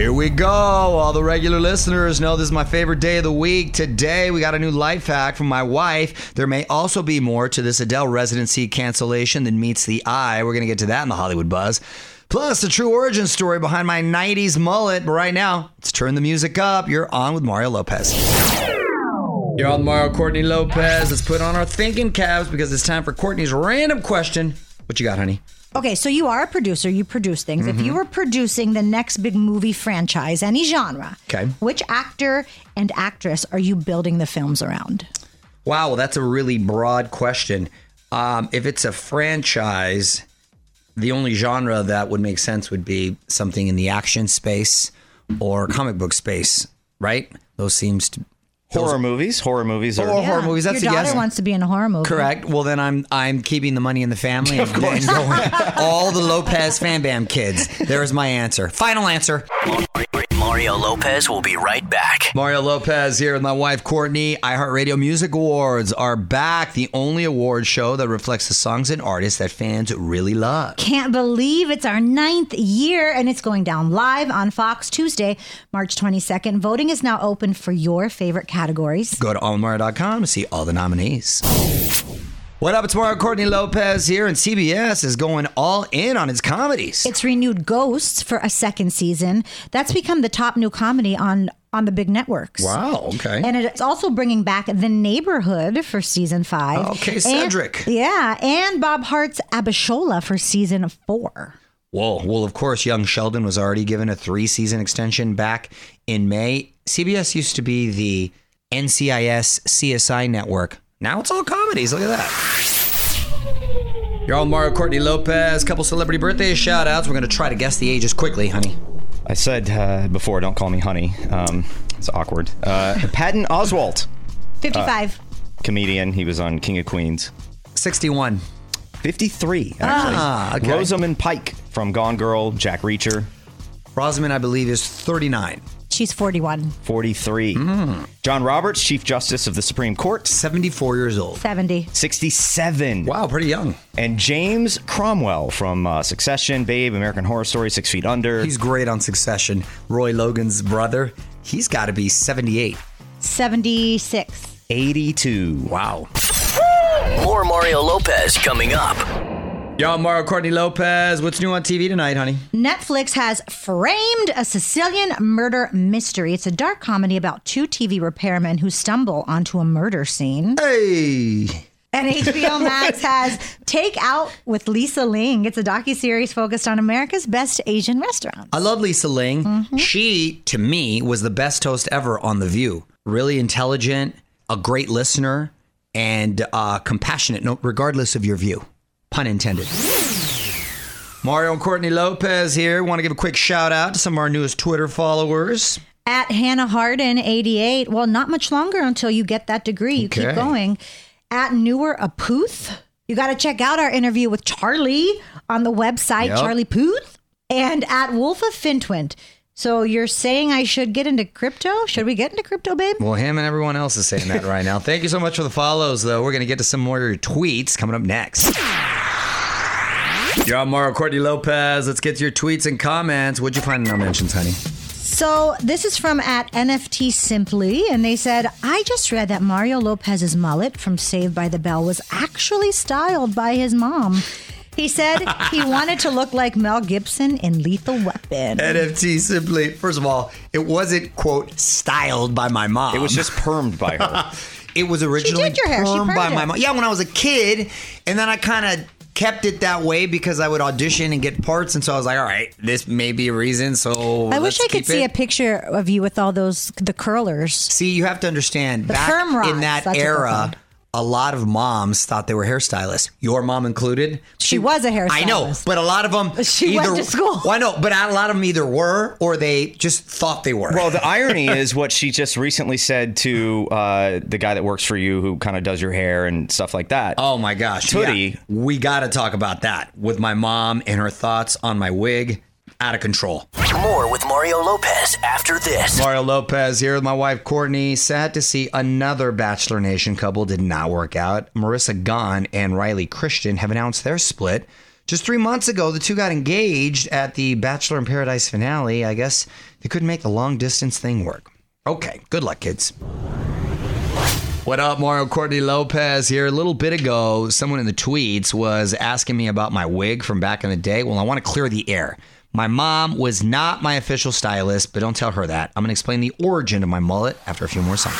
Here we go. All the regular listeners know this is my favorite day of the week. Today, we got a new life hack from my wife. There may also be more to this Adele residency cancellation than meets the eye. We're going to get to that in the Hollywood Buzz. Plus, the true origin story behind my 90s mullet. But right now, let's turn the music up. You're on with Mario Lopez. You're on Mario Courtney Lopez. Let's put on our thinking caps because it's time for Courtney's random question. What you got, honey? Okay, so you are a producer, you produce things. If Mm-hmm. you were producing the next big movie franchise, any genre, Okay. which actor and actress are you building the films around? Wow, well, that's a really broad question. Um, if it's a franchise, the only genre that would make sense would be something in the action space or comic book space, right? Those seems to Horror movies. Horror movies oh, are. Or horror movies. That's Your a daughter yes. wants to be in a horror movie. Correct. Well, then I'm I'm keeping the money in the family and, and going all the Lopez fan bam kids. There's my answer. Final answer. Mario Lopez will be right back. Mario Lopez here with my wife Courtney. iHeartRadio Music Awards are back. The only award show that reflects the songs and artists that fans really love. Can't believe it's our ninth year and it's going down live on Fox Tuesday, March 22nd. Voting is now open for your favorite categories. Go to allmario.com to see all the nominees. What up? It's Mario Courtney Lopez here, and CBS is going all in on its comedies. It's renewed Ghosts for a second season. That's become the top new comedy on on the big networks. wow. Okay. And it's also bringing back The Neighborhood for season five. Okay, And- Cedric. yeah, and Bob Hearts Abishola for season four. Whoa. Well, of course, Young Sheldon was already given a three season extension back in May. CBS used to be the NCIS CSI network. Now it's all comedies. Look at that. You're all Mario Courtney Lopez. Couple celebrity birthday shout outs. We're going to try to guess the ages quickly, honey. I said uh, before, don't call me honey. Um, it's awkward. Uh, Patton Oswalt, 55. comedian. He was on King of Queens. 61. 53, actually. Ah, okay. Rosamund Pike from Gone Girl, Jack Reacher, Rosamund, I believe, is 39. She's 41. 43. John Roberts, Chief Justice of the Supreme Court, 74 years old. 70. 67. Wow, pretty young. And James Cromwell from uh, Succession, Babe, American Horror Story, Six Feet Under. He's great on Succession. Roy Logan's brother. He's got to be 78. 76. 82. Wow. More Mario Lopez coming up. Y'all, Mario Courtney Lopez. What's new on TV tonight, honey? Netflix has framed a Sicilian murder mystery. It's a dark comedy about two TV repairmen who stumble onto a murder scene. Hey. And HBO Max has Take Out with Lisa Ling. It's a docu-series focused on America's best Asian restaurants. I love Lisa Ling. She, to me, was the best host ever on The View. Really intelligent, a great listener, and uh, compassionate, no, regardless of your view. Pun intended. Mario and Courtney Lopez here. Want to give a quick shout out to some of our newest Twitter followers. At Hannah Harden, 88. Well, not much longer until you get that degree. You Okay. keep going. At Newer Aputh. You got to check out our interview with Charlie on the website, Yep. Charlie Puth. And at Wolf of Fintwint. So you're saying I should get into crypto? Should we get into crypto, babe? Well, him and everyone else is saying that right now. Thank you so much for the follows, though. We're going to get to some more of your tweets coming up next. You're on Mario Courtney Lopez. Let's get to your tweets and comments. What'd you find in our mentions, honey? So this is from at NFT Simply, and they said, I just read that Mario Lopez's mullet from Saved by the Bell was actually styled by his mom. He said he wanted to look like Mel Gibson in Lethal Weapon. NFT simply, first of all, it wasn't, quote, styled by my mom. It was just permed by her. It was originally did your hair. She permed by permed my mom. Yeah, when I was a kid, and then I kind of kept it that way because I would audition and get parts, and so I was like, all right, this may be a reason. So I wish I could see it. a picture of you with all those the curlers. See, you have to understand back perm rods, in that that's era. Called. A lot of moms thought they were hairstylists. Your mom included. She was a I know, but a lot of them. She went to school. Well, I know, but a lot of them either were or they just thought they were. Well, the irony is what she just recently said to uh, the guy that works for you, who kind of does your hair and stuff like that. Oh my gosh. Tootie. Yeah. We got to talk about that with my mom and her thoughts on my wig. Out of control. More with Mario Lopez after this. Mario Lopez here with my wife Courtney. Sad to see another Bachelor Nation couple did not work out. Maurissa Gunn and Riley Christian have announced their split. Just three months ago, the two got engaged at the Bachelor in Paradise finale. I guess they couldn't make the long distance thing work. Okay, good luck, kids. What up, Mario Courtney Lopez here. A little bit ago, someone in the tweets was asking me about my wig from back in the day. Well, I want to clear the air. My mom was not my official stylist, but don't tell her that. I'm going to explain the origin of my mullet after a few more songs.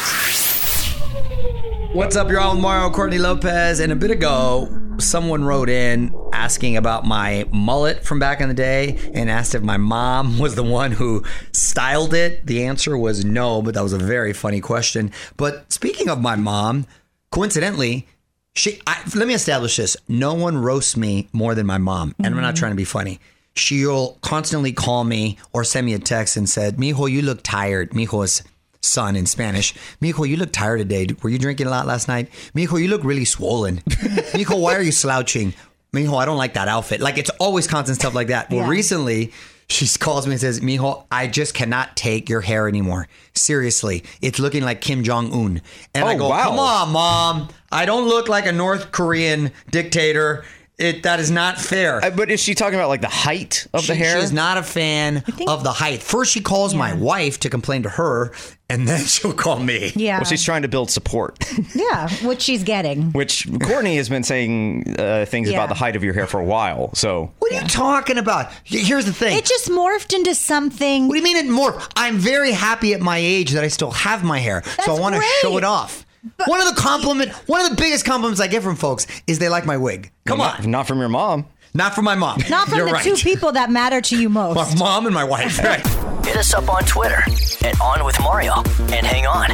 What's up, y'all? With Mario Courtney Lopez. And a bit ago, someone wrote in asking about my mullet from back in the day and asked if my mom was the one who styled it. The answer was no, but that was a very funny question. But speaking of my mom, coincidentally, she I, let me establish this: no one roasts me more than my mom, and I'm not mm-hmm. trying to be funny. She'll constantly call me or send me a text and said, "Mijo, you look tired." Mijo is son in Spanish. Mijo, you look tired today. Were you drinking a lot last night? Mijo, you look really swollen. Mijo, why are you slouching? Mijo, I don't like that outfit. Like it's always constant stuff like that. Well, Yeah. recently she calls me and says, Mijo, I just cannot take your hair anymore. Seriously, it's looking like Kim Jong Un. And I Oh, go, wow. come on, mom. I don't look like a North Korean dictator. It that is not fair. Uh, But is she talking about like the height of the She- hair? She's not a fan of the height. First, she calls my wife to complain to her, and then she'll call me. Yeah. Well, she's trying to build support, yeah, which she's getting. which Courtney has been saying uh, things Yeah. about the height of your hair for a while. So What are you talking about? Here's the thing. It just morphed into something. what do you mean it morphed? I'm very happy at my age that I still have my hair, so I want to show it off. One of the compliment, one of the biggest compliments I get from folks is they like my wig. Come not, on, not from your mom. not from my mom. Not from You're the right. two people that matter to you most. My mom and my wife. Right. Hit us up on Twitter at On With Mario. And hang on,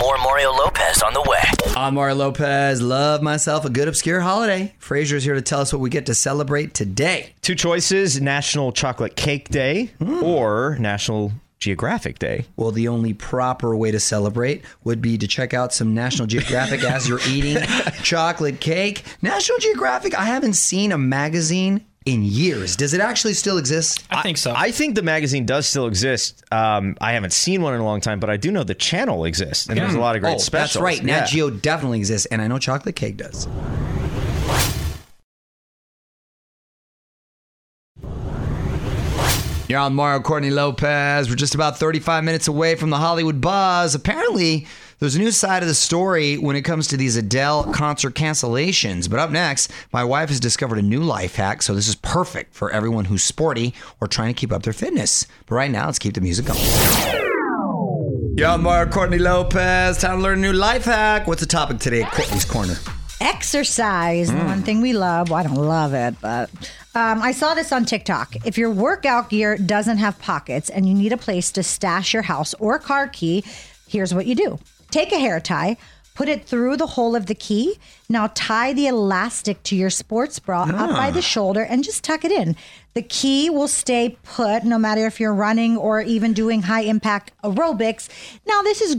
more Mario Lopez on the way. I'm Mario Lopez. Love myself a good obscure holiday. Fraser's here to tell us what we get to celebrate today. Two choices National Chocolate Cake Day hmm. or National Geographic Day. Well, the only proper way to celebrate would be to check out some National Geographic as you're eating chocolate cake. National Geographic, I haven't seen a magazine in years. Does it actually still exist? I think so. I think the magazine does still exist. Um, I haven't seen one in a long time, but I do know the channel exists, and there's a lot of great oh, specials. that's right. Nat Yeah. Geo definitely exists, and I know chocolate cake does. You're on Mario Courtney Lopez. We're just about 35 minutes away from the Hollywood buzz. Apparently, there's a new side of the story when it comes to these Adele concert cancellations. But up next, my wife has discovered a new life hack, so this is perfect for everyone who's sporty or trying to keep up their fitness. But right now, let's keep the music going. You're on Mario Courtney Lopez. Time to learn a new life hack. What's the topic today at Courtney's Corner? Exercise, the one thing we love. Well, I don't love it, but um, I saw this on TikTok. If your workout gear doesn't have pockets and you need a place to stash your house or car key, here's what you do take a hair tie. Put it through the hole of the key. Now tie the elastic to your sports bra up by the shoulder and just tuck it in. The key will stay put no matter if you're running or even doing high impact aerobics. Now, this is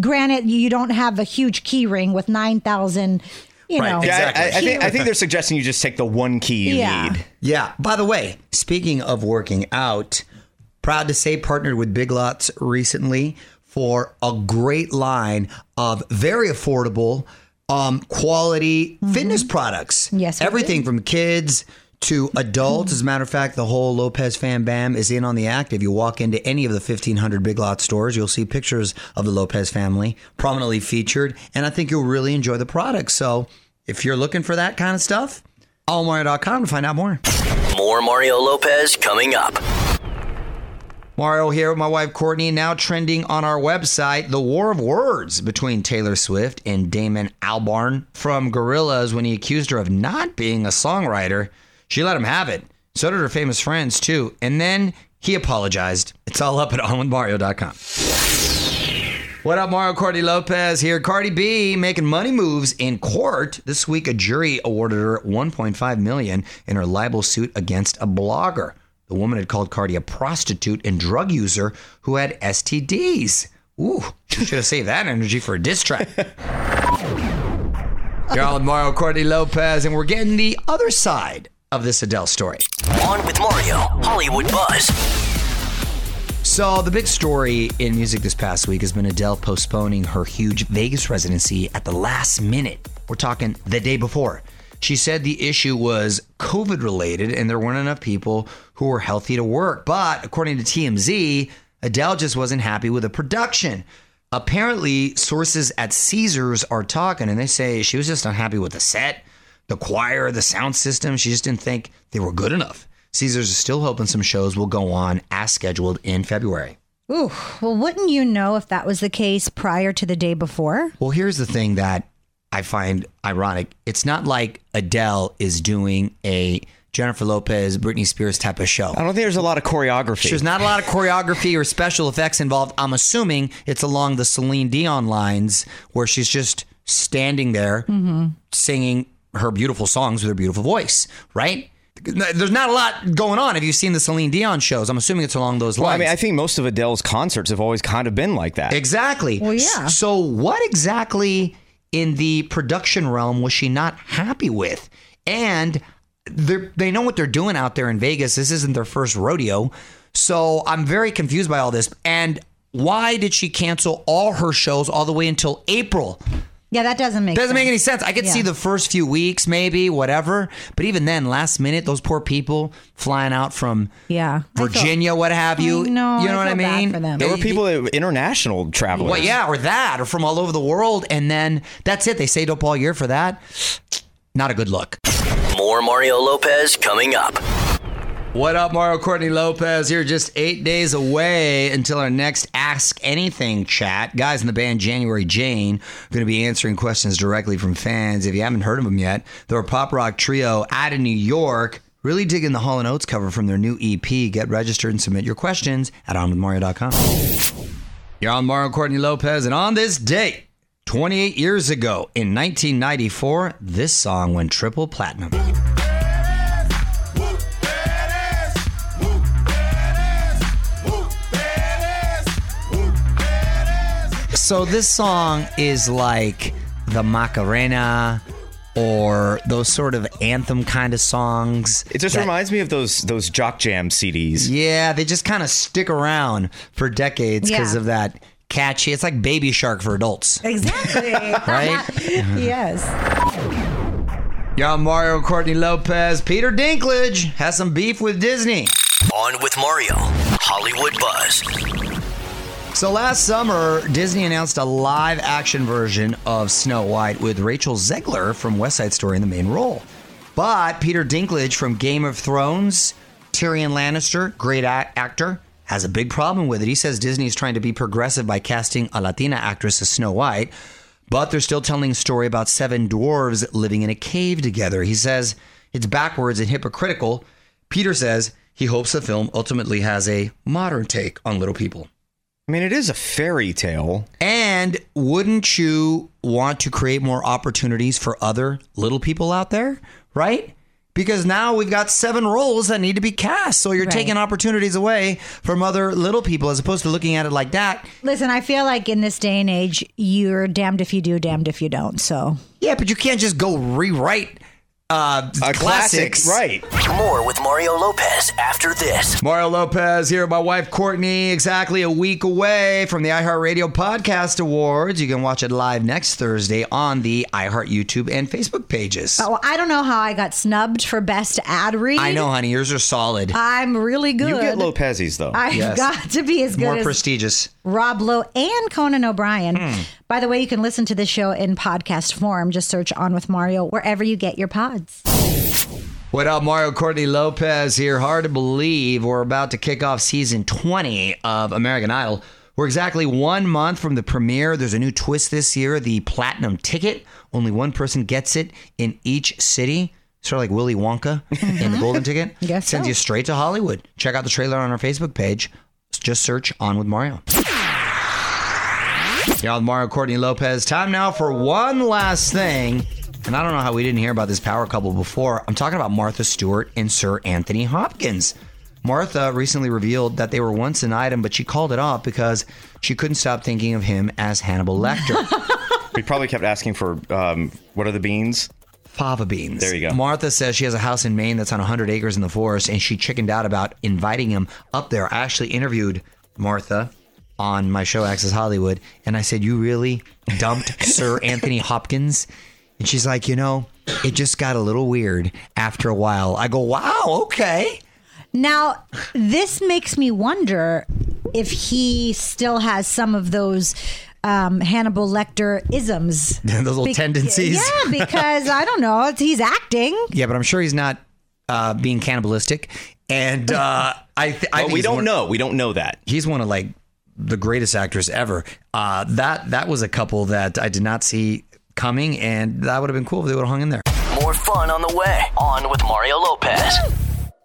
granted you don't have a huge key ring with 9,000, you Right, know. Yeah, I, I, Exactly. think, I think they're suggesting you just take the one key you Yeah. need. Yeah. By the way, speaking of working out, proud to say partnered with Big Lots recently for a great line of very affordable, um, quality fitness products. Mm-hmm. Yes, everything do. from kids to adults. As a matter of fact, the whole Lopez fan bam is in on the act. If you walk into any of the 1,500 Big Lots stores, you'll see pictures of the Lopez family prominently featured, and I think you'll really enjoy the product. So if you're looking for that kind of stuff, allmario.com to find out more. More Mario Lopez coming up. Mario here with my wife Courtney. Now trending on our website, the war of words between Taylor Swift and Damon Albarn from Gorillaz when he accused her of not being a songwriter. She let him have it. So did her famous friends too. And then he apologized. It's all up at onwithmario.com. What up, Mario Courtney Lopez here. Cardi B making money moves in court. This week, a jury awarded her 1.5 million in her libel suit against a blogger. The woman had called Cardi a prostitute and drug user who had STDs. Ooh, should have saved that energy for a diss track. With Mario Courtney Lopez, and we're getting the other side of this Adele story. On with Mario, Hollywood Buzz. So, the big story in music this past week has been Adele postponing her huge Vegas residency at the last minute. We're talking the day before. She said the issue was COVID related and there weren't enough people who were healthy to work. But according to TMZ, Adele just wasn't happy with the production. Apparently, sources at Caesars are talking and they say she was just unhappy with the set, the choir, the sound system. She just didn't think they were good enough. Caesars is still hoping some shows will go on as scheduled in February. Ooh, well, wouldn't you know if that was the case prior to the day before? Well, here's the thing that I find ironic. It's not like Adele is doing a Jennifer Lopez, Britney Spears type of show. I don't think there's a lot of choreography. There's not a lot of choreography or special effects involved. I'm assuming it's along the Celine Dion lines where she's just standing there mm-hmm. singing her beautiful songs with her beautiful voice, right? There's not a lot going on. Have you seen the Celine Dion shows? I'm assuming it's along those Well, I mean, I think most of Adele's concerts have always kind of been like that. Exactly. Well, yeah. So, what exactly in the production realm was she not happy with? And they know what they're doing out there in Vegas. This isn't their first rodeo. So, I'm very confused by all this. And why did she cancel all her shows all the way until April? Yeah, that doesn't make Doesn't sense. make any sense. I could see the first few weeks, maybe, whatever. But even then, last minute, those poor people flying out from Yeah. I feel- Virginia, what have you. I know, you know I what I feel bad mean? for them. There were people, that- international travelers. Well, yeah, or that, or from all over the world, and then that's it. They stayed up all year for that. Not a good look. More Mario Lopez coming up. What up, Mario Courtney Lopez here, just eight days away until our next Ask Anything chat. Guys in the band January Jane are going to be answering questions directly from fans. If you haven't heard of them yet, they're a pop rock trio out of New York. Really digging the Hall & Oates cover from their new EP. Get registered and submit your questions at onwithmario.com. You're on Mario Courtney Lopez, and on this date, 28 years ago, in 1994, this song went triple platinum. So this song is like the Macarena or those sort of anthem kind of songs. It just that- reminds me of those those Jock Jam CDs. Yeah, they just kind of stick around for decades because Yeah. of that catchy. It's like Baby Shark for adults, Exactly. right? yes. Y'all, Mario Courtney Lopez. Peter Dinklage has some beef with Disney. On with Mario. Hollywood Buzz. So last summer, Disney announced a live action version of Snow White with Rachel Zegler from West Side Story in the main role. But Peter Dinklage from Game of Thrones, Tyrion Lannister, great a- actor, has a big problem with it. He says Disney is trying to be progressive by casting a Latina actress as Snow White, but they're still telling a story about seven dwarves living in a cave together. He says it's backwards and hypocritical. Peter says he hopes the film ultimately has a modern take on little people. I mean, it is a fairy tale. And wouldn't you want to create more opportunities for other little people out there, right? Because now we've got seven roles that need to be cast. So you're Right. taking opportunities away from other little people as opposed to looking at it like that. Listen, I feel like in this day and age, you're damned if you do, damned if you don't. So Yeah, but you can't just go rewrite uh, A classics. classic, right? More with Mario Lopez after this. Mario Lopez here, with my wife Courtney, exactly a week away from the iHeartRadio Podcast Awards. You can watch it live next Thursday on the iHeart YouTube and Facebook pages. oh, I don't know how I got snubbed for best ad read. I know, honey, yours are solid. I'm really good. You get Lopez's though. I've Yes. got to be as good More as prestigious. Rob Lowe and Conan O'Brien. Hmm. By the way, you can listen to this show in podcast form. Just search On with Mario wherever you get your pods. What up, Mario Courtney Lopez here. Hard to believe we're about to kick off season 20 of American Idol. We're exactly one month from the premiere. There's a new twist this year the platinum ticket. Only one person gets it in each city. Sort of like Willy Wonka in the mm-hmm. golden ticket. Guess Sends so. you straight to Hollywood. Check out the trailer on our Facebook page. Just search On with Mario. On Mario Courtney Lopez. Time now for one last thing. And I don't know how we didn't hear about this power couple before. I'm talking about Martha Stewart and Sir Anthony Hopkins. Martha recently revealed that they were once an item, but she called it off because she couldn't stop thinking of him as Hannibal Lecter. we probably kept asking for um, what are the beans? fava beans. There you go. Martha says she has a house in Maine that's on 100 acres in the forest, and she chickened out about inviting him up there. I actually interviewed Martha on my show Access Hollywood, and I said, "You really dumped Sir Anthony Hopkins?" And she's like, "You know, it just got a little weird after a while. I go, wow, okay. Now, this makes me wonder if he still has some of those um, Hannibal Lecter isms. Those little tendencies. Yeah, because I don't know. It's, he's acting. Yeah, but I'm sure he's not uh, being cannibalistic. And uh, I, th- I But think we don't one- know. We don't know that. He's one of like the greatest actors ever. Uh, that that was a couple that I did not see coming, and that would have been cool if they would have hung in there. More fun on the way. On with Mario Lopez.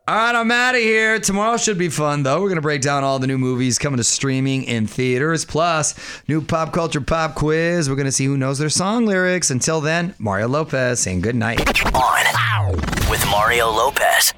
All right, I'm out of here. Tomorrow should be fun, though. We're going to break down all the new movies coming to streaming in theaters, plus new pop culture pop quiz. We're going to see who knows their song lyrics. Until then, Mario Lopez saying good night. On with Mario Lopez.